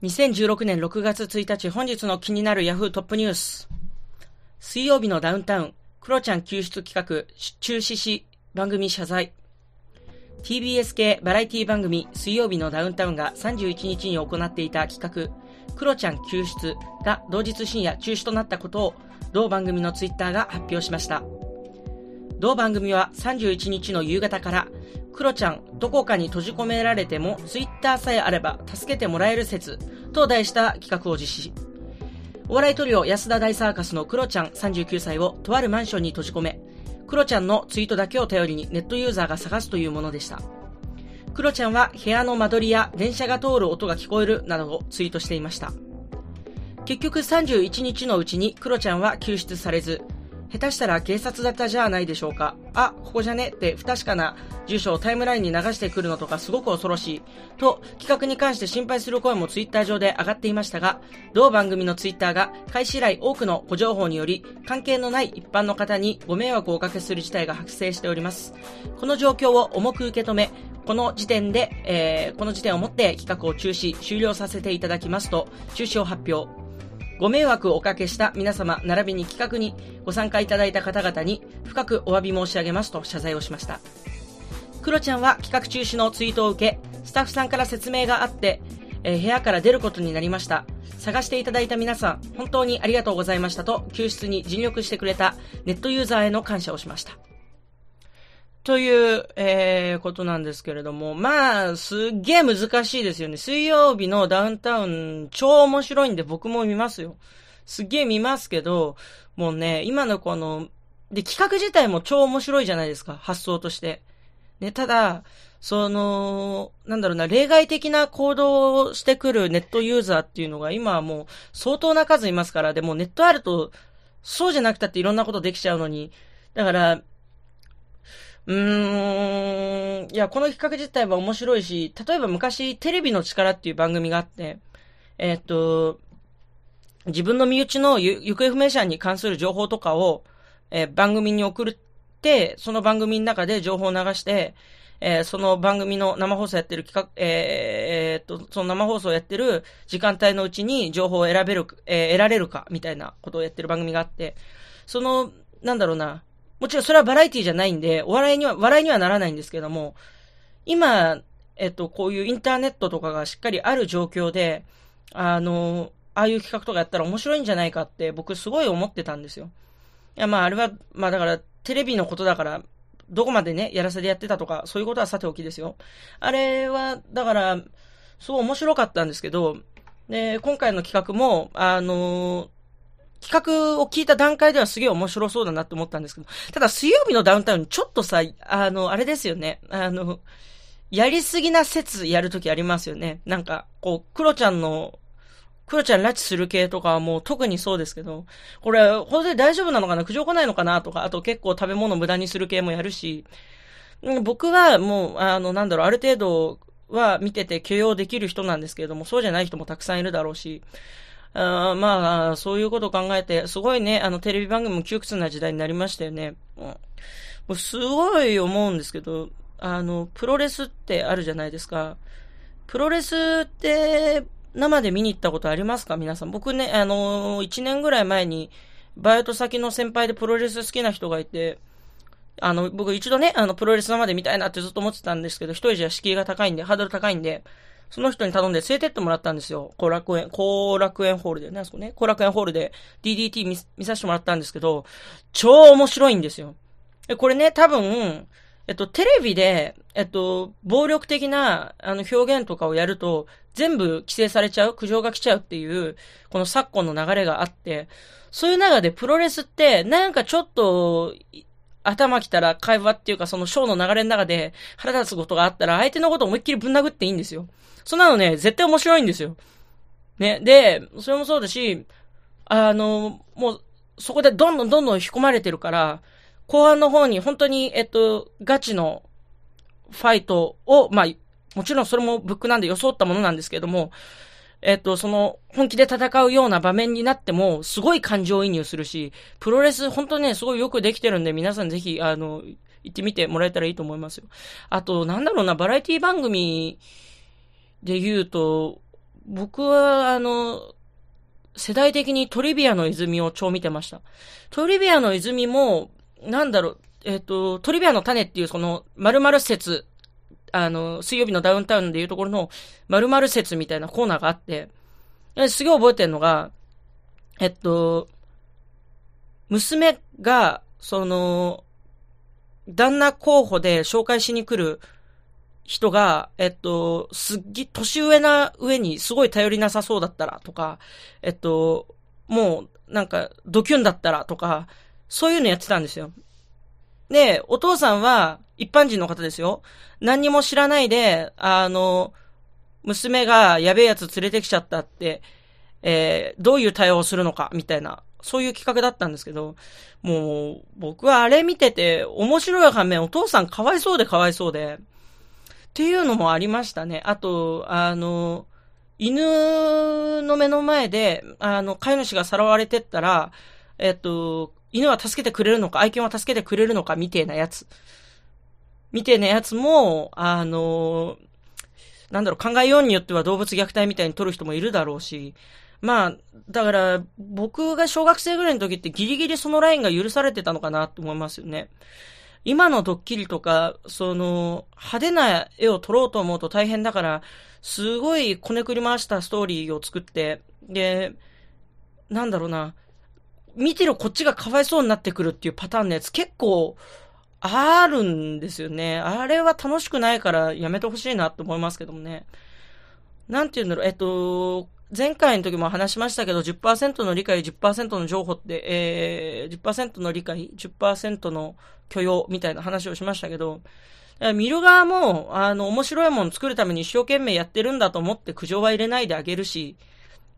2016年6月1日本日の気になるヤフートップニュース。水曜日のダウンタウン、クロちゃん救出企画、中止し、番組謝罪。TBS 系バラエティ番組水曜日のダウンタウンが31日に行っていた企画、クロちゃん救出が同日深夜中止となったことを、同番組のツイッターが発表しました。同番組は31日の夕方から、クロちゃん、どこかに閉じ込められても、ツイッターさえあれば助けてもらえる説と題した企画を実施。お笑いトリオ安田大サーカスのクロちゃん39歳をとあるマンションに閉じ込め、クロちゃんのツイートだけを頼りにネットユーザーが探すというものでした。クロちゃんは部屋の間取りや電車が通る音が聞こえるなどをツイートしていました。結局31日のうちにクロちゃんは救出されず、下手したら警察だったじゃないでしょうか。あ、ここじゃねって不確かな住所をタイムラインに流してくるのとかすごく恐ろしい。と、企画に関して心配する声もツイッター上で上がっていましたが、同番組のツイッターが開始以来多くのご情報により、関係のない一般の方にご迷惑をおかけする事態が発生しております。この状況を重く受け止め、この時点で、えー、この時点をもって企画を中止、終了させていただきますと、中止を発表。ご迷惑をおかけした皆様、並びに企画にご参加いただいた方々に深くお詫び申し上げますと謝罪をしました。クロちゃんは企画中止のツイートを受け、スタッフさんから説明があって、えー、部屋から出ることになりました。探していただいた皆さん、本当にありがとうございましたと、救出に尽力してくれたネットユーザーへの感謝をしました。という、えー、ことなんですけれども、まあ、すっげえ難しいですよね。水曜日のダウンタウン、超面白いんで僕も見ますよ。すっげえ見ますけど、もうね、今のこの、で、企画自体も超面白いじゃないですか、発想として。ね、ただ、その、なんだろうな、例外的な行動をしてくるネットユーザーっていうのが今はもう相当な数いますから、でもネットあると、そうじゃなくたっていろんなことできちゃうのに、だから、うーん、いや、この企画自体は面白いし、例えば昔、テレビの力っていう番組があって、えー、っと、自分の身内の行方不明者に関する情報とかを、えー、番組に送って、その番組の中で情報を流して、えー、その番組の生放送やってる企画、えー、え、っと、その生放送やってる時間帯のうちに情報を選べる、えー、得られるか、みたいなことをやってる番組があって、その、なんだろうな、もちろんそれはバラエティじゃないんで、お笑いには、笑いにはならないんですけども、今、えっと、こういうインターネットとかがしっかりある状況で、あの、ああいう企画とかやったら面白いんじゃないかって僕すごい思ってたんですよ。いや、まああれは、まあだからテレビのことだから、どこまでね、やらせでやってたとか、そういうことはさておきですよ。あれは、だから、すごい面白かったんですけど、で、今回の企画も、あの企画を聞いた段階ではすげえ面白そうだなって思ったんですけど、ただ水曜日のダウンタウンちょっとさ、あの、あれですよね。あの、やりすぎな説やるときありますよね。なんか、こう、クロちゃんの、クロちゃん拉致する系とかはもう特にそうですけど、これ、本当に大丈夫なのかな？苦情来ないのかなとか、あと結構食べ物無駄にする系もやるし、僕はもう、あの、なんだろう、ある程度は見てて許容できる人なんですけれども、そうじゃない人もたくさんいるだろうし、あまあ、そういうことを考えて、すごいね、あの、テレビ番組も窮屈な時代になりましたよね。うん、すごい思うんですけど、あの、プロレスってあるじゃないですか。プロレスって、生で見に行ったことありますか？皆さん。僕ね、あの、1年ぐらい前に、バイト先の先輩でプロレス好きな人がいて、あの、僕一度ね、あの、プロレス生で見たいなってずっと思ってたんですけど、一人じゃ敷居が高いんで、ハードル高いんで、その人に頼んで連れてってもらったんですよ。後楽園、後楽園ホールでね、あそこね。後楽園ホールで DDT 見見させてもらったんですけど、超面白いんですよ。え、これね、多分、えっと、テレビで、えっと、暴力的な、あの、表現とかをやると、全部規制されちゃう、苦情が来ちゃうっていう、この昨今の流れがあって、そういう中でプロレスって、なんかちょっと、頭きたら会話っていうかそのショーの流れの中で腹立つことがあったら相手のことを思いっきりぶん殴っていいんですよ。そんなのね、絶対面白いんですよ。ね。で、それもそうだし、あの、もう、そこでどんどんどんどん引き込まれてるから、後半の方に本当に、えっと、ガチのファイトを、まあ、もちろんそれもブックなんで装ったものなんですけども、えっと、その、本気で戦うような場面になっても、すごい感情移入するし、プロレス、本当ね、すごいよくできてるんで、皆さんぜひ、あの、行ってみてもらえたらいいと思いますよ。あと、なんだろうな、バラエティ番組で言うと、僕は、あの、世代的にトリビアの泉を超見てました。トリビアの泉も、なんだろう、えっ、と、トリビアの種っていうその、〇〇説、あの、水曜日のダウンタウンでいうところの、〇〇説みたいなコーナーがあって、すげえ覚えてるのが、えっと、娘が、その、旦那候補で紹介しに来る人が、えっと、すっげ、年上な上にすごい頼りなさそうだったらとか、えっと、もう、なんか、ドキュンだったらとか、そういうのやってたんですよ。で、お父さんは、一般人の方ですよ。何にも知らないで、あの、娘がやべえやつ連れてきちゃったって、えー、どういう対応をするのか、みたいな、そういう企画だったんですけど、もう、僕はあれ見てて、面白い反面、お父さんかわいそうでかわいそうで、っていうのもありましたね。あと、あの、犬の目の前で、あの、飼い主がさらわれてったら、えっと、犬は助けてくれるのか、愛犬は助けてくれるのか、みてえなやつ。みてえなやつも、あの、なんだろう、考えようによっては動物虐待みたいに取る人もいるだろうし、まあ、だから、僕が小学生ぐらいの時ってギリギリそのラインが許されてたのかなと思いますよね。今のドッキリとか、その、派手な絵を撮ろうと思うと大変だから、すごいこねくり回したストーリーを作って、で、なんだろうな、見てるこっちがかわいそうになってくるっていうパターンのやつ結構あるんですよね。あれは楽しくないからやめてほしいなって思いますけどもね。なんて言うんだろう、えっと、前回の時も話しましたけど、10%の理解、10%の情報って、えー、10%の理解、10%の許容みたいな話をしましたけど、見る側も、あの、面白いもの作るために一生懸命やってるんだと思って苦情は入れないであげるし、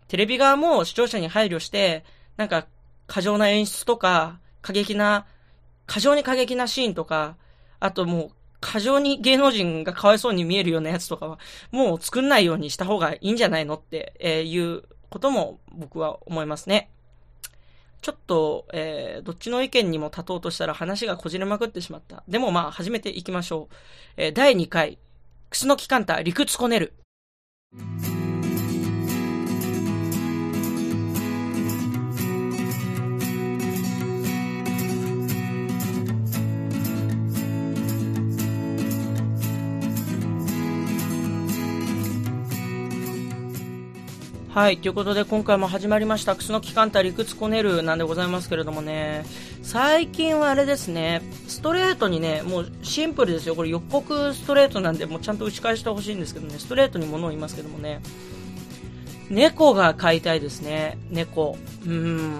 テレビ側も視聴者に配慮して、なんか、過剰な演出とか、過激な、過剰に過激なシーンとか、あともう、過剰に芸能人がかわいそうに見えるようなやつとかは、もう作んないようにした方がいいんじゃないのって、えいうことも僕は思いますね。ちょっと、えー、どっちの意見にも立とうとしたら話がこじれまくってしまった。でもまあ、始めていきましょう。えー、第2回、クスノキカンタ、理屈こねる。はい。ということで、今回も始まりました、クスの機関た理屈こねるなんでございますけれどもね、最近はあれですね、ストレートにね、もうシンプルですよ。これ予告ストレートなんで、もうちゃんと打ち返してほしいんですけどね、ストレートに物を言いますけどもね、猫が飼いたいですね、猫。うーん。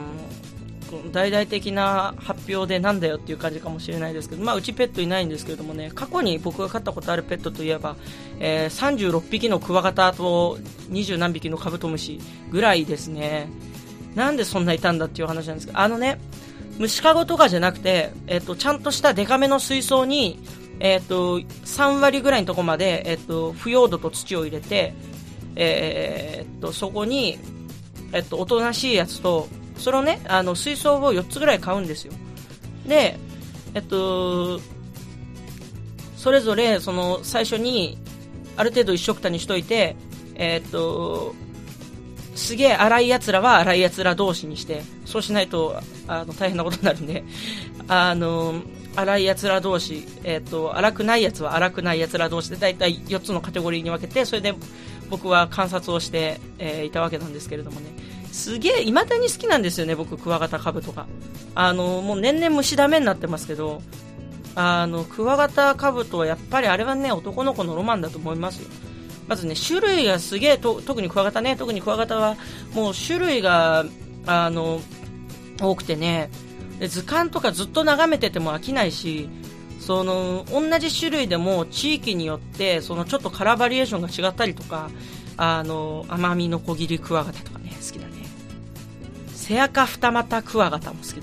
大々的な発表でなんだよっていう感じかもしれないですけど、まあ、うちペットいないんですけどもね、過去に僕が飼ったことあるペットといえば、えー、36匹のクワガタと20何匹のカブトムシぐらいですね。なんでそんないたんだっていう話なんですけど、あのね、虫かごとかじゃなくて、えっ、と、ちゃんとしたデカめの水槽に、えっ、と、3割ぐらいのとこまで、えっ、と、腐葉土と土を入れて、えっと、そこに、えっと、おとなしいやつと、それをね、あの、水槽を4つぐらい買うんですよ。で、えっと、それぞれ、その、最初に、ある程度一緒くたにしといて、えっと、すげえ荒い奴らは荒い奴ら同士にして、そうしないと、あの、大変なことになるんで、あの、荒い奴ら同士、えっ、と、荒くない奴は荒くない奴ら同士で、だいたい4つのカテゴリーに分けて、それで僕は観察をして、えー、いたわけなんですけれどもね。すげえ、未だに好きなんですよね、僕、クワガタカブとか。あの、もう年々虫ダメになってますけど、あの、クワガタカブトはやっぱりあれはね、男の子のロマンだと思いますよ。まずね、種類がすげえ、特にクワガタね、特にクワガタは、もう種類が、あの、多くてね、図鑑とかずっと眺めてても飽きないし、その、同じ種類でも地域によって、そのちょっとカラーバリエーションが違ったりとか、あの、甘みの小切りクワガタとかね、好きだ。セアカ二股クワガタも好きだね。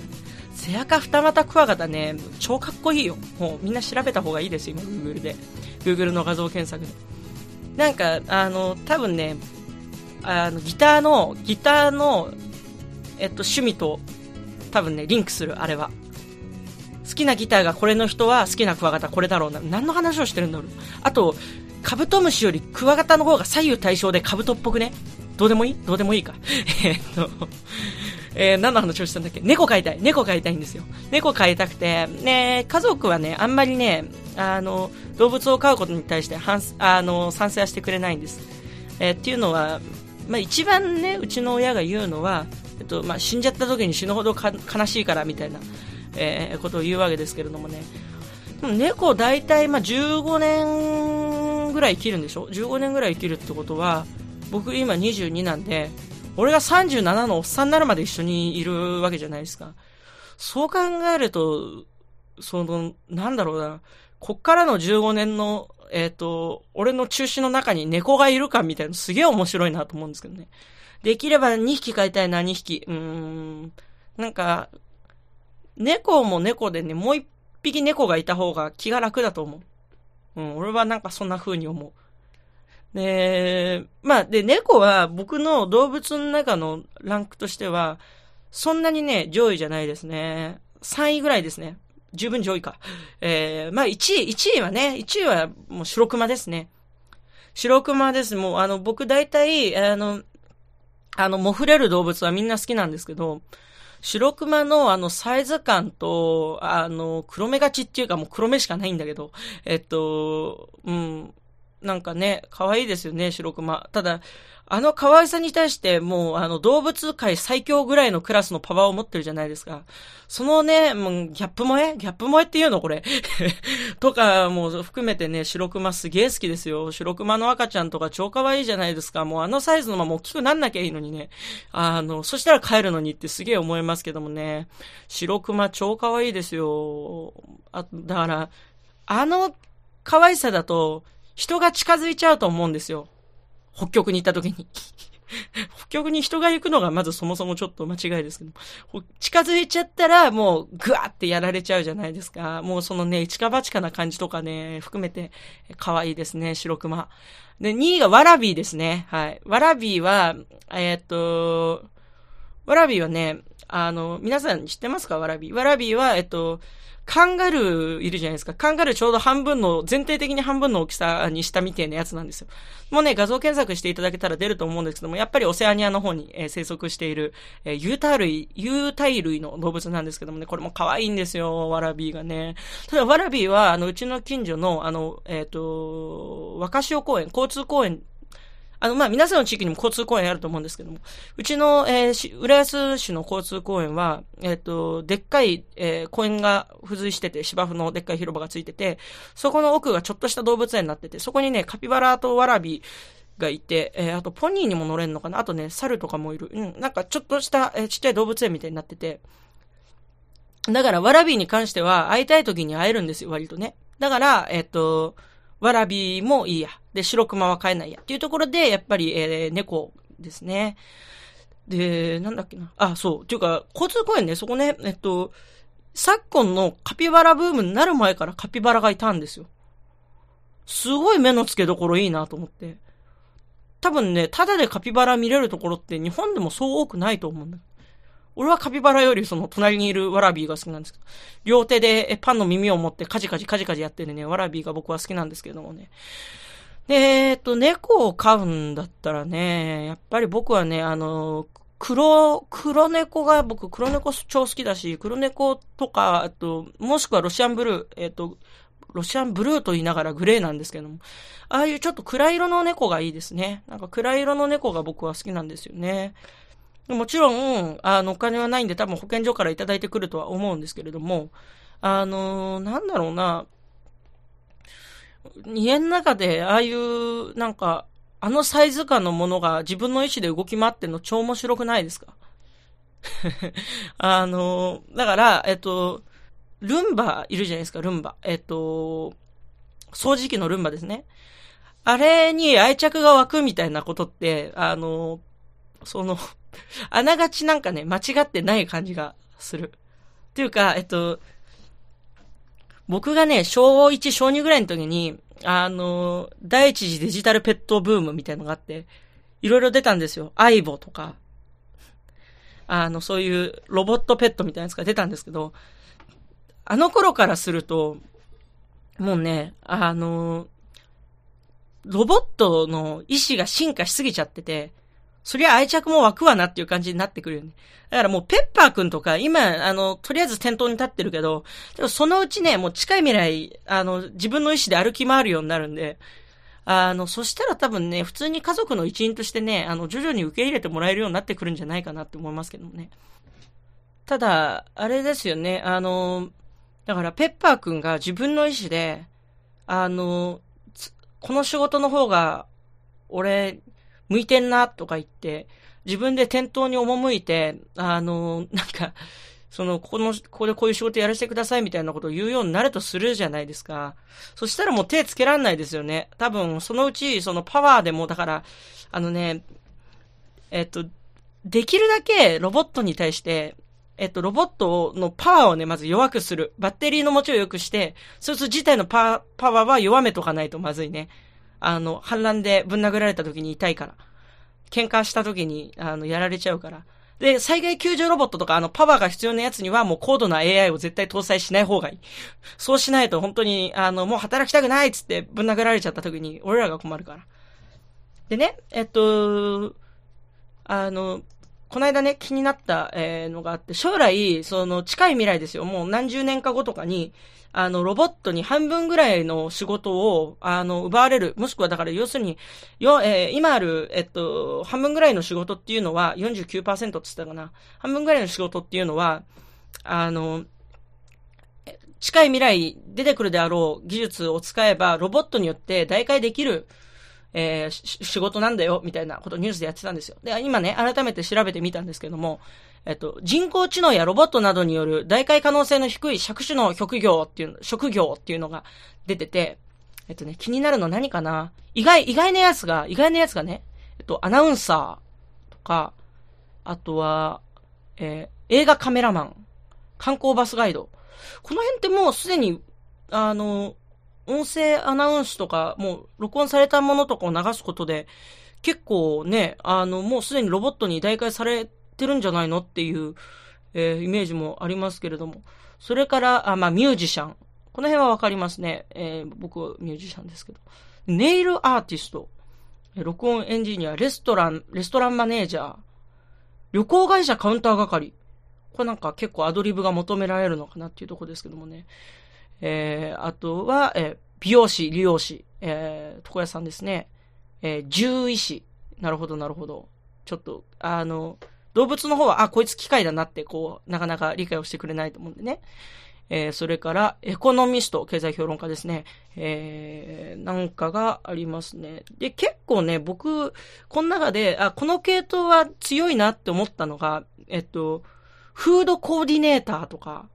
セアカ二股クワガタね、超かっこいいよ。もうみんな調べた方がいいですよ、今、Google で。Google の画像検索で。なんか、あの、多分ね、あの、ギターの、ギターの、えっと、趣味と、多分ね、リンクする、あれは。好きなギターがこれの人は好きなクワガタこれだろうな。何の話をしてるんだろう。あと、カブトムシよりクワガタの方が左右対称でカブトっぽくねどうでもいい？どうでもいいか。えっと、えー、何の話をしたんだっけ？猫飼いたい。猫飼いたいんですよ。猫飼いたくて、ね、家族はね、あんまりね、あの、動物を飼うことに対して反、あの、賛成はしてくれないんです。えー、っていうのは、まあ、一番ね、うちの親が言うのは、えっと、まあ、死んじゃった時に死ぬほど悲しいからみたいな、えー、ことを言うわけですけれどもね。猫大体、まあ、15年ぐらい生きるんでしょ ?15 年ぐらい生きるってことは、僕今22なんで、俺が37のおっさんになるまで一緒にいるわけじゃないですか。そう考えると、その、なんだろうな、こっからの15年の、えっ、ー、と、俺の中心の中に猫がいるかみたいなすげえ面白いなと思うんですけどね。できれば2匹飼いたいな、2匹。うーん。なんか、猫も猫でね、もう1匹猫がいた方が気が楽だと思う。うん、俺はなんかそんな風に思う。で、まあ、で、猫は僕の動物の中のランクとしては、そんなにね、上位じゃないですね。3位ぐらいですね。十分上位か。えー、まあ1位、1位はね、1位はもう白熊ですね。白熊です。もうあの、僕大体、あの、あの、もふれる動物はみんな好きなんですけど、白熊のあのサイズ感と、あの、黒目がちっていうかもう黒目しかないんだけど、えっと、うん、なんかね、可愛いですよね、白熊。ただ、あの可愛さに対して、もう、あの、動物界最強ぐらいのクラスのパワーを持ってるじゃないですか。そのね、もう、ギャップ萌え？ギャップ萌えっていうのこれ。とか、もう、含めてね、白熊すげえ好きですよ。白熊の赤ちゃんとか超可愛いじゃないですか。もう、あのサイズのまま大きくなんなきゃいいのにね。あの、そしたら帰るのにってすげえ思いますけどもね。白熊超可愛いですよ。あ、だから、あの可愛さだと、人が近づいちゃうと思うんですよ。北極に行った時に。北極に人が行くのがまずそもそもちょっと間違いですけど、近づいちゃったらもうグワーってやられちゃうじゃないですか。もうそのね、一か八かな感じとかね、含めて可愛いですね、白熊。で、2位がワラビーですね。はい。ワラビーは、えー、っと、ワラビーはね、あの、皆さん知ってますか？ワラビー。ワラビーは、えっと、カンガルーいるじゃないですか。カンガルーちょうど半分の、全体的に半分の大きさにしたみたいなやつなんですよ。もうね、画像検索していただけたら出ると思うんですけども、やっぱりオセアニアの方に、えー、生息している、えー、有袋類、有袋類の動物なんですけどもね、これも可愛いんですよ、ワラビーがね。ただ、ワラビーは、あの、うちの近所の、あの、えっ、ー、と、若潮公園、交通公園あの、まあ、皆さんの地域にも交通公園あると思うんですけども、うちの、えー、浦安市の交通公園は、えっ、ー、と、でっかい、えー、公園が付随してて、芝生のでっかい広場がついてて、そこの奥がちょっとした動物園になってて、そこにね、カピバラとワラビがいて、えー、あとポニーにも乗れんのかな？あとね、猿とかもいる。うん、なんかちょっとした、えー、ちっちゃい動物園みたいになってて、だから、ワラビーに関しては、会いたい時に会えるんですよ、割とね。だから、えっ、ー、と、わらびもいいや。で、白熊は飼えないや。っていうところで、やっぱり、えー、猫ですね。で、なんだっけな。あ、そう。っていうか、交通公園ね、そこね、えっと、昨今のカピバラブームになる前からカピバラがいたんですよ。すごい目の付けどころいいなと思って。多分ね、ただでカピバラ見れるところって日本でもそう多くないと思うんだ。俺はカピバラよりその隣にいるワラビーが好きなんですけど、両手でパンの耳を持ってカジカジカジカジやってるね、ワラビーが僕は好きなんですけどもね。で、えっと、猫を飼うんだったらね、やっぱり僕はね、あの、黒、黒猫が、僕、黒猫超好きだし、黒猫とか、あと、もしくはロシアンブルー、えっと、ロシアンブルーと言いながらグレーなんですけども、ああいうちょっと暗色の猫がいいですね。なんか暗色の猫が僕は好きなんですよね。もちろん、あの、お金はないんで多分保健所からいただいてくるとは思うんですけれども、あの、なんだろうな、家の中で、ああいう、なんか、あのサイズ感のものが自分の意思で動き回ってんの超面白くないですか？あの、だから、えっと、ルンバいるじゃないですか、ルンバ。えっと、掃除機のルンバですね。あれに愛着が湧くみたいなことって、あの、その、あながちなんかね、間違ってない感じがする。っていうか、えっと、僕がね、小1、小2ぐらいの時に、あの、第一次デジタルペットブームみたいのがあって、いろいろ出たんですよ。アイボとか、あの、そういうロボットペットみたいなやつが出たんですけど、あの頃からすると、もうね、あの、ロボットの意志が進化しすぎちゃってて、そりゃ愛着も湧くわなっていう感じになってくるよね。だからもうペッパーくんとか、今、あの、とりあえず店頭に立ってるけど、でもそのうちね、もう近い未来、あの、自分の意志で歩き回るようになるんで、あの、そしたら多分ね、普通に家族の一員としてね、あの、徐々に受け入れてもらえるようになってくるんじゃないかなって思いますけどもね。ただ、あれですよね、あの、だからペッパーくんが自分の意志で、あの、この仕事の方が、俺、向いてんな、とか言って、自分で店頭に赴いて、あの、なんか、その、ここの、ここでこういう仕事やらせてくださいみたいなことを言うようになるとするじゃないですか。そしたらもう手つけらんないですよね。多分、そのうち、そのパワーでも、だから、あのね、えっと、できるだけロボットに対して、えっと、ロボットのパワーをね、まず弱くする。バッテリーの持ちを良くして、そいつ自体のパパワーは弱めとかないとまずいね。あの、反乱でぶん殴られた時に痛いから。喧嘩した時に、あの、やられちゃうから。で、災害救助ロボットとか、あの、パワーが必要なやつには、もう高度な AI を絶対搭載しない方がいい。そうしないと、本当に、あの、もう働きたくないっつってぶん殴られちゃった時に、俺らが困るから。でね、えっと、あの、この間ね、気になった、えー、のがあって、将来、その、近い未来ですよ。もう何十年か後とかに、あの、ロボットに半分ぐらいの仕事を、あの、奪われる。もしくはだから要するに、よ、えー、今ある、えっと、半分ぐらいの仕事っていうのは、49%って言ったかな。半分ぐらいの仕事っていうのは、あの、近い未来出てくるであろう技術を使えば、ロボットによって代替できる、えー、仕事なんだよ、みたいなことをニュースでやってたんですよ。で、今ね、改めて調べてみたんですけども、えっと、人工知能やロボットなどによる代替可能性の低い職種の職業っていう、職業っていうのが出てて、えっとね、気になるの何かな？意外、意外なやつが、意外なやつがね、えっと、アナウンサーとか、あとは、えー、映画カメラマン、観光バスガイド。この辺ってもうすでに、あの、音声アナウンスとか、もう録音されたものとかを流すことで、結構ね、あの、もうすでにロボットに代替されてるんじゃないのっていう、えー、イメージもありますけれども。それから、あ、まあ、ミュージシャン。この辺はわかりますね。えー、僕ミュージシャンですけど。ネイルアーティスト。録音エンジニア、レストラン、レストランマネージャー、旅行会社カウンター係。これなんか結構アドリブが求められるのかなっていうとこですけどもね。えー、あとは、えー、美容師、理容師、えー、床屋さんですね。えー、獣医師。なるほど、なるほど。ちょっと、あの、動物の方は、あ、こいつ機械だなって、こう、なかなか理解をしてくれないと思うんでね。えー、それから、エコノミスト、経済評論家ですね。えー、なんかがありますね。で、結構ね、僕、この中で、あ、この系統は強いなって思ったのが、えっと、フードコーディネーターとか、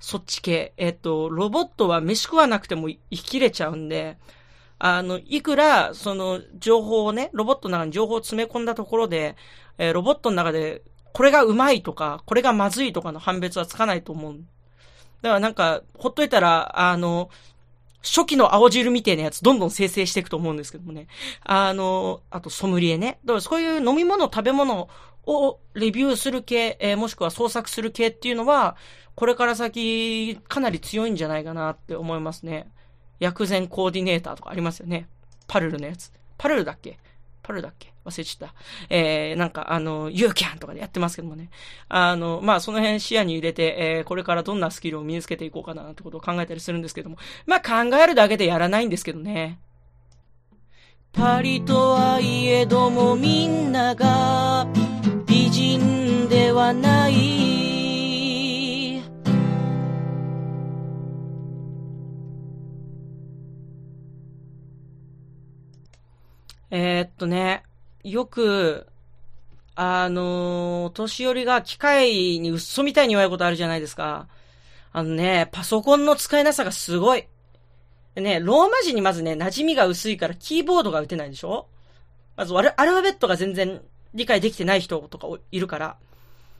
そっち系。えっと、ロボットは飯食わなくても生きれちゃうんで、あの、いくら、その、情報をね、ロボットの中に情報を詰め込んだところで、えー、ロボットの中で、これがうまいとか、これがまずいとかの判別はつかないと思う。だからなんか、ほっといたら、あの、初期の青汁みたいなやつどんどん生成していくと思うんですけどもね。あの、あとソムリエね。だからそういう飲み物、食べ物をレビューする系、えー、もしくは創作する系っていうのは、これから先かなり強いんじゃないかなって思いますね。薬膳コーディネーターとかありますよね。パルルのやつ。パルルだっけ？パルだっけ？忘れちゃった。えー、なんか、あの、ユーキャンとかでやってますけどもね。あの、まあ、その辺視野に入れて、えー、これからどんなスキルを身につけていこうかなってことを考えたりするんですけども。まあ、考えるだけでやらないんですけどね。パリとはいえどもみんなが美人ではないえー、っとね、よく、あのー、年寄りが機械に嘘みたいに言われることあるじゃないですか。あのね、パソコンの使いなさがすごい。ね、ローマ字にまずね、馴染みが薄いからキーボードが打てないでしょ？まずアル、アルファベットが全然理解できてない人とかいるから。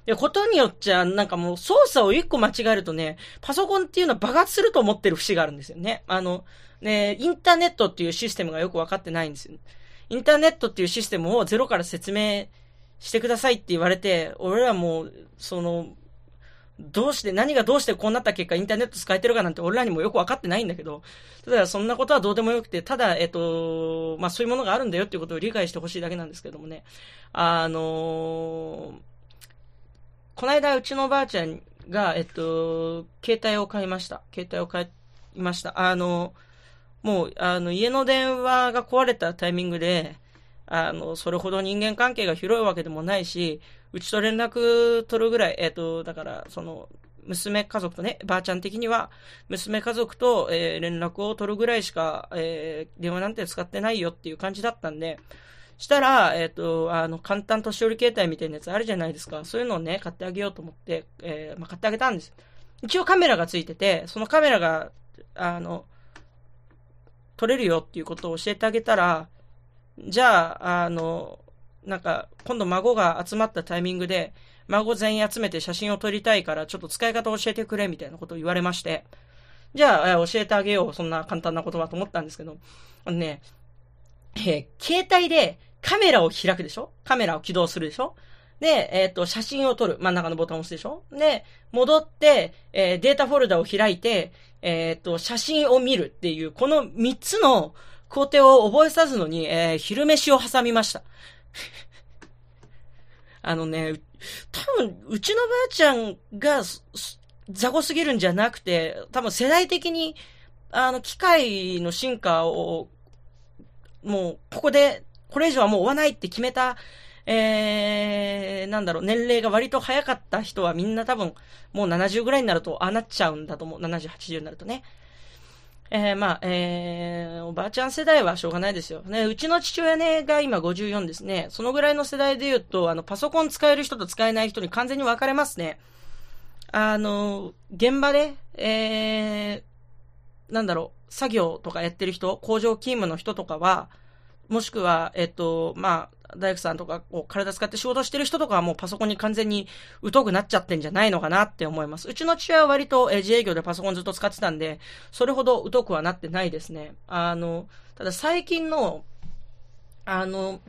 で、ことによっちゃ、なんかもう操作を一個間違えるとね、パソコンっていうのは爆発すると思ってる節があるんですよね。あの、ね、インターネットっていうシステムがよくわかってないんですよ。インターネットっていうシステムをゼロから説明してくださいって言われて、俺らもう、その、どうして、何がどうしてこうなった結果インターネット使えてるかなんて俺らにもよくわかってないんだけど、ただそんなことはどうでもよくて、ただ、えっと、まあ、そういうものがあるんだよっていうことを理解してほしいだけなんですけどもね。あのー、この間うちのおばあちゃんが、えっと、携帯を買いました。携帯を買いました。あの、もう、あの、家の電話が壊れたタイミングで、あの、それほど人間関係が広いわけでもないし、うちと連絡取るぐらい、えっ、ー、と、だから、その、娘家族とね、ばあちゃん的には、娘家族と、えー、連絡を取るぐらいしか、えー、電話なんて使ってないよっていう感じだったんで、したら、えっ、ー、と、あの、簡単年寄り携帯みたいなやつあるじゃないですか。そういうのをね、買ってあげようと思って、えー、まあ、買ってあげたんです。一応カメラがついてて、そのカメラが、あの、撮れるよっていうことを教えてあげたら、じゃあ、あの、なんか、今度孫が集まったタイミングで、孫全員集めて写真を撮りたいから、ちょっと使い方を教えてくれ、みたいなことを言われまして、じゃあ、教えてあげよう、そんな簡単なことはと思ったんですけど、あのね、えー、携帯でカメラを開くでしょ？カメラを起動するでしょ？で、えっ、ー、と、写真を撮る。真ん中のボタンを押すでしょ？で、戻って、えー、データフォルダを開いて、えっ、ー、と、写真を見るっていう、この3つの工程を覚えさずのに、えー、昼飯を挟みました。あのね、多分、うちのばあちゃんが、雑魚すぎるんじゃなくて、多分世代的に、あの、機械の進化を、もう、ここで、これ以上はもう追わないって決めた、えー、なんだろう、年齢が割と早かった人はみんな多分、もう70ぐらいになると、ああなっちゃうんだと思う。70、80になるとね。えー、まあ、えー、おばあちゃん世代はしょうがないですよ。ね、うちの父親ね、が今54ですね。そのぐらいの世代で言うと、あの、パソコン使える人と使えない人に完全に分かれますね。あの、現場で、えー、なんだろう、作業とかやってる人、工場勤務の人とかは、もしくは、えっと、まあ、大工さんとか、こう、体使って仕事してる人とかはもうパソコンに完全に疎くなっちゃってんじゃないのかなって思います。うちの父親は割と、え自営業でパソコンずっと使ってたんで、それほど疎くはなってないですね。あの、ただ最近の、あの、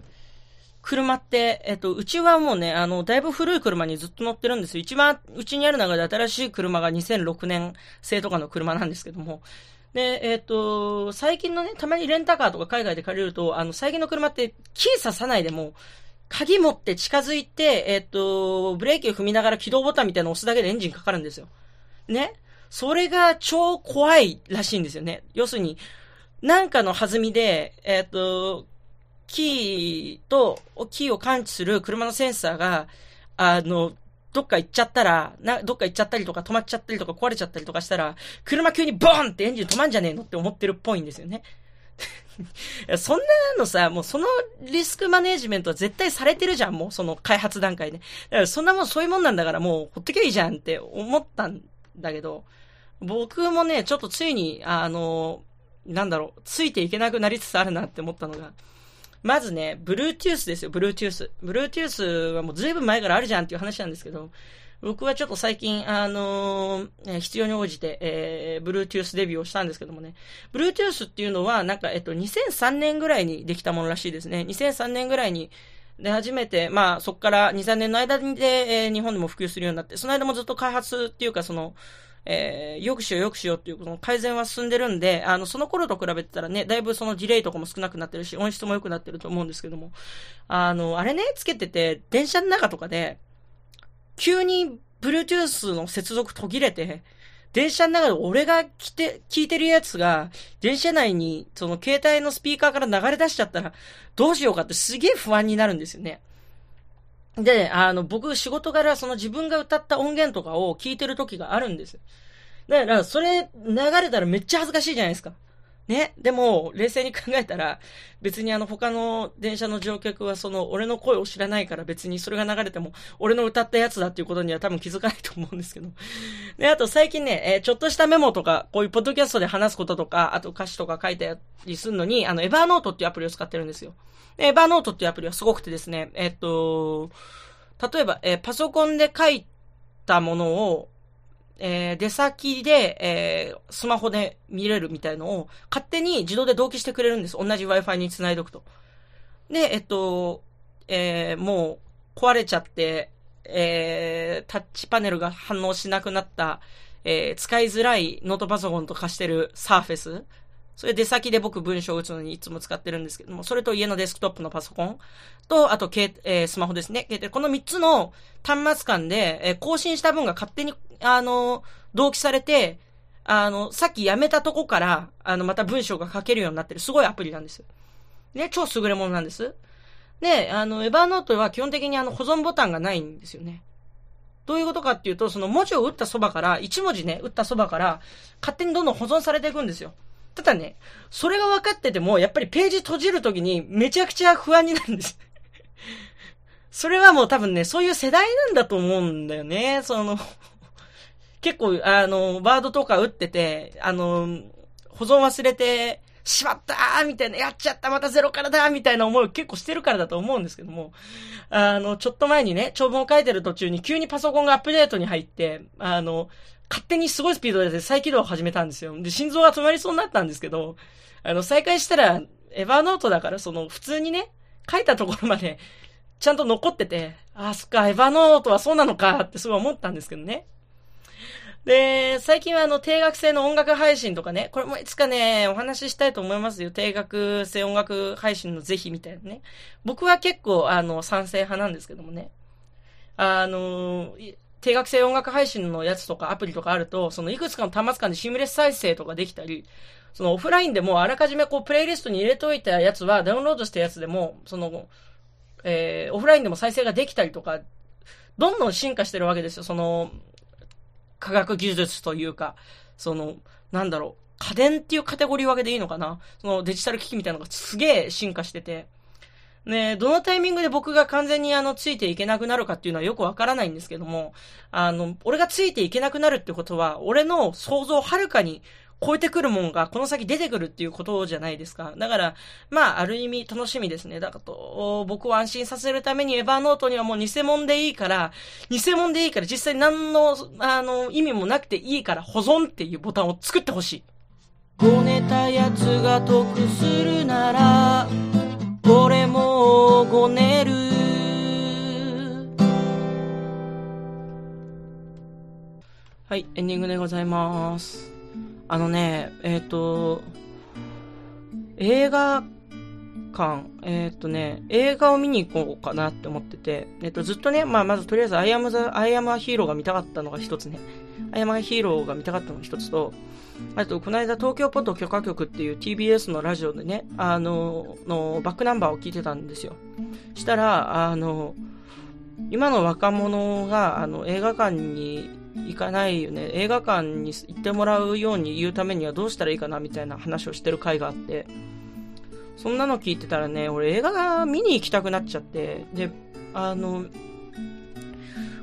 車って、えっと、うちはもうね、あの、だいぶ古い車にずっと乗ってるんですよ。一番、うちにある中で新しい車が2006年製とかの車なんですけども、で、えっ、ー、と、最近のね、たまにレンタカーとか海外で借りると、あの、最近の車ってキー刺さないでも、鍵持って近づいて、えっ、ー、と、ブレーキを踏みながら起動ボタンみたいなのを押すだけでエンジンかかるんですよ。ねそれが超怖いらしいんですよね。要するに、なんかの弾みで、えっ、ー、と、キーと、キーを感知する車のセンサーが、あの、どっか行っちゃったら、な、どっか行っちゃったりとか止まっちゃったりとか壊れちゃったりとかしたら、車急にボーンってエンジン止まんじゃねえのって思ってるっぽいんですよね。そんなのさ、もうそのリスクマネージメントは絶対されてるじゃん、もうその開発段階で。だからそんなもんそういうもんなんだからもうほっとけばいいじゃんって思ったんだけど、僕もね、ちょっとついに、あの、なんだろう、ついていけなくなりつつあるなって思ったのが、まずね、Bluetooth ですよ、Bluetooth。Bluetooth はもうずいぶん前からあるじゃんっていう話なんですけど、僕はちょっと最近、あのー、必要に応じて、えー、Bluetooth デビューをしたんですけどもね。Bluetooth っていうのは、なんか、えっと、2003年ぐらいにできたものらしいですね。2003年ぐらいに、で、初めて、まあ、そこから2、3年の間で、えー、日本でも普及するようになって、その間もずっと開発っていうか、その、えー、よくしようよくしようっていう、その改善は進んでるんで、あの、その頃と比べてたらね、だいぶそのディレイとかも少なくなってるし、音質も良くなってると思うんですけども、あの、あれね、つけてて、電車の中とかで、急に Bluetooth の接続途切れて、電車の中で俺が来て、聞いてるやつが、電車内に、その携帯のスピーカーから流れ出しちゃったら、どうしようかってすげえ不安になるんですよね。で、あの、僕、仕事柄、その自分が歌った音源とかを聞いてる時があるんです。だから、それ流れたらめっちゃ恥ずかしいじゃないですか。ね。でも、冷静に考えたら、別にあの、他の電車の乗客はその、俺の声を知らないから別にそれが流れても、俺の歌ったやつだっていうことには多分気づかないと思うんですけど。で、あと最近ね、えー、ちょっとしたメモとか、こういうポッドキャストで話すこととか、あと歌詞とか書いたりするのに、あの、エバーノートっていうアプリを使ってるんですよ。エバーノートっていうアプリはすごくてですね、えー、っと、例えば、えー、パソコンで書いたものを、えー、出先で、えー、スマホで見れるみたいのを、勝手に自動で同期してくれるんです。同じ Wi-Fi に繋いどくと。で、えっと、えー、もう、壊れちゃって、えー、タッチパネルが反応しなくなった、えー、使いづらいノートパソコンと化してるサーフェス。それ出先で僕文章を打つのにいつも使ってるんですけども、それと家のデスクトップのパソコンと、あと、えー、スマホですね。この3つの端末間で、えー、更新した分が勝手に、あの、同期されて、あの、さっきやめたとこから、あの、また文章が書けるようになってる、すごいアプリなんです。ね、超優れものなんです。で、あの、エヴァーノートは基本的にあの、保存ボタンがないんですよね。どういうことかっていうと、その文字を打ったそばから、1文字ね、打ったそばから、勝手にどんどん保存されていくんですよ。ただね、それが分かってても、やっぱりページ閉じるときにめちゃくちゃ不安になるんです。それはもう多分ね、そういう世代なんだと思うんだよね。その結構、あの、ワードとか打ってて、あの、保存忘れて、しまったーみたいな、やっちゃったまたゼロからだみたいな思いを結構してるからだと思うんですけども、あの、ちょっと前にね、長文を書いてる途中に急にパソコンがアップデートに入って、あの、勝手にすごいスピードで再起動を始めたんですよ。で、心臓が止まりそうになったんですけど、あの、再開したら、エヴァーノートだから、その、普通にね、書いたところまで、ちゃんと残ってて、あ、そっか、エヴァーノートはそうなのかってすごい思ったんですけどね。で、最近はあの、定額制の音楽配信とかね、これもいつかね、お話ししたいと思いますよ。定額制音楽配信の是非みたいなね。僕は結構、あの、賛成派なんですけどもね。あの、定額制音楽配信のやつとかアプリとかあると、そのいくつかの端末間でシームレス再生とかできたり、そのオフラインでもあらかじめこうプレイリストに入れといたやつはダウンロードしたやつでも、その、えー、オフラインでも再生ができたりとか、どんどん進化してるわけですよ。その、科学技術というか、その、なんだろう、家電っていうカテゴリー分けでいいのかな？そのデジタル機器みたいなのがすげえ進化してて、ね、どのタイミングで僕が完全にあの、ついていけなくなるかっていうのはよくわからないんですけども、あの、俺がついていけなくなるってことは、俺の想像をはるかに超えてくるもんがこの先出てくるっていうことじゃないですか。だから、まあ、ある意味楽しみですね。だからと、僕を安心させるためにエヴァーノートにはもう偽物でいいから、偽物でいいから実際何の、あの、意味もなくていいから保存っていうボタンを作ってほしい。ごねたやつが得するなら、俺もごねる。はいエンディングでございます。あのねえっ、ー、と映画館えっ、ー、とね映画を見に行こうかなって思っててえっ、ー、とずっとねまあまずとりあえずアイアムザアイアムアヒーローが見たかったのが一つね。アイアムアヒーローが見たかったのが一つとあと、この間、東京ポッド許可局っていう TBS のラジオでね、あの、のバックナンバーを聞いてたんですよ。したら、あの、今の若者が、あの、映画館に行かないよね、映画館に行ってもらうように言うためにはどうしたらいいかなみたいな話をしてる回があって、そんなの聞いてたらね、俺映画が見に行きたくなっちゃって、で、あの、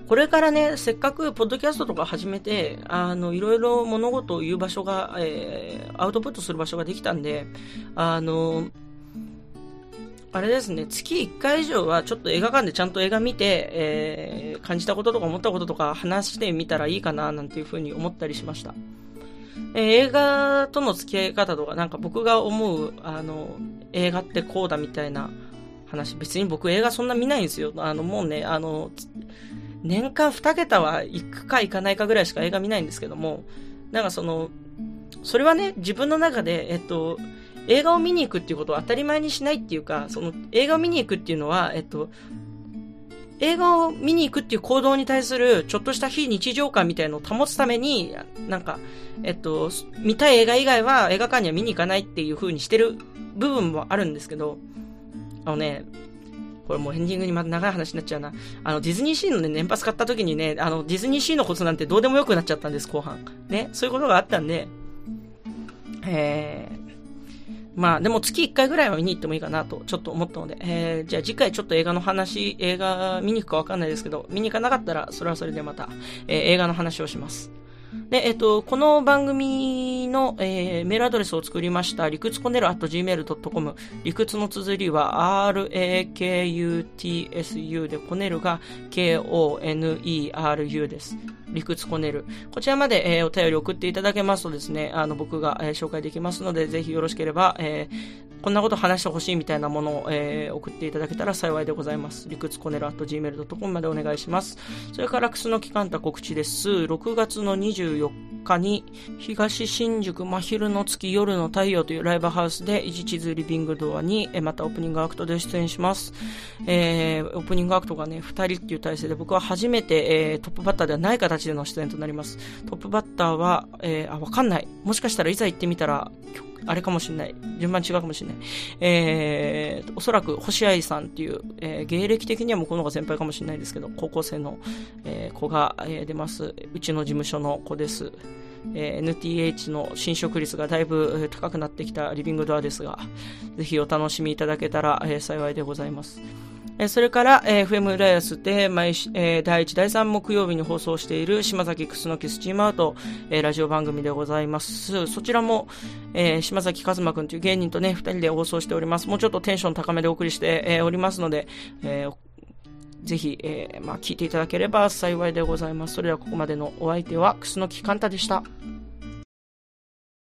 これからね、せっかくポッドキャストとか始めて、あの、いろいろ物事を言う場所が、えー、アウトプットする場所ができたんで、あの、あれですね、月1回以上はちょっと映画館でちゃんと映画見て、えー、感じたこととか思ったこととか話してみたらいいかななんていうふうに思ったりしました。えー、映画との付き合い方とか、なんか僕が思う、あの、映画ってこうだみたいな話、別に僕映画そんな見ないんですよ。あの、もうね、あの、年間2桁は行くか行かないかぐらいしか映画見ないんですけども、なんかその、それはね、自分の中で、えっと、映画を見に行くっていうことを当たり前にしないっていうか、その映画を見に行くっていうのは、えっと、映画を見に行くっていう行動に対するちょっとした非日常感みたいのを保つために、なんか、えっと、見たい映画以外は映画館には見に行かないっていう風にしてる部分もあるんですけど、あのね、これもうエンディングにまた長い話になっちゃうな。あの、ディズニーシーのね、年パス買った時にね、あの、ディズニーシーのことなんてどうでもよくなっちゃったんです、後半。ね、そういうことがあったんで、えー、まあ、でも月1回ぐらいは見に行ってもいいかなと、ちょっと思ったので、えー、じゃあ次回ちょっと映画の話、映画見に行くかわかんないですけど、見に行かなかったら、それはそれでまた、えー、映画の話をします。で、えっと、この番組の、えー、メールアドレスを作りました、理屈コネル at gmail.com。理屈の綴りは rakutsu で、コネルが koneru です。理屈コネル。こちらまで、えー、お便り送っていただけますとですね、あの、僕が、えー、紹介できますので、ぜひよろしければ、えー、こんなこと話してほしいみたいなものを、えー、送っていただけたら幸いでございます。理屈コネラ .gmail.com までお願いします。それから、クスの期間た告知です。6月の24日に、東新宿真昼の月夜の太陽というライブハウスで、一地図リビングドアに、またオープニングアクトで出演します。えー、オープニングアクトがね、2人っていう体制で、僕は初めて、えー、トップバッターではない形での出演となります。トップバッターは、えー、あ、わかんない。もしかしたらいざ行ってみたら、あれかもしんない。順番違うかもしれない。えー、おそらく星合さんっていう、えー、芸歴的には向こうの方が先輩かもしれないですけど、高校生の、えー、子が、えー、出ます。うちの事務所の子です。えー、NTH の侵食率がだいぶ高くなってきたリビングドアですが、ぜひお楽しみいただけたら、えー、幸いでございます。えそれから、えー、FM 浦安で毎、えー、第1、第3木曜日に放送している島崎くすのきスチームアウト、えー、ラジオ番組でございます。そちらも、えー、島崎和馬くんという芸人とね、二人で放送しております。もうちょっとテンション高めでお送りして、えー、おりますので、えー、ぜひ、えー、まあ、聞いていただければ幸いでございます。それではここまでのお相手は、くすのきかんたでした。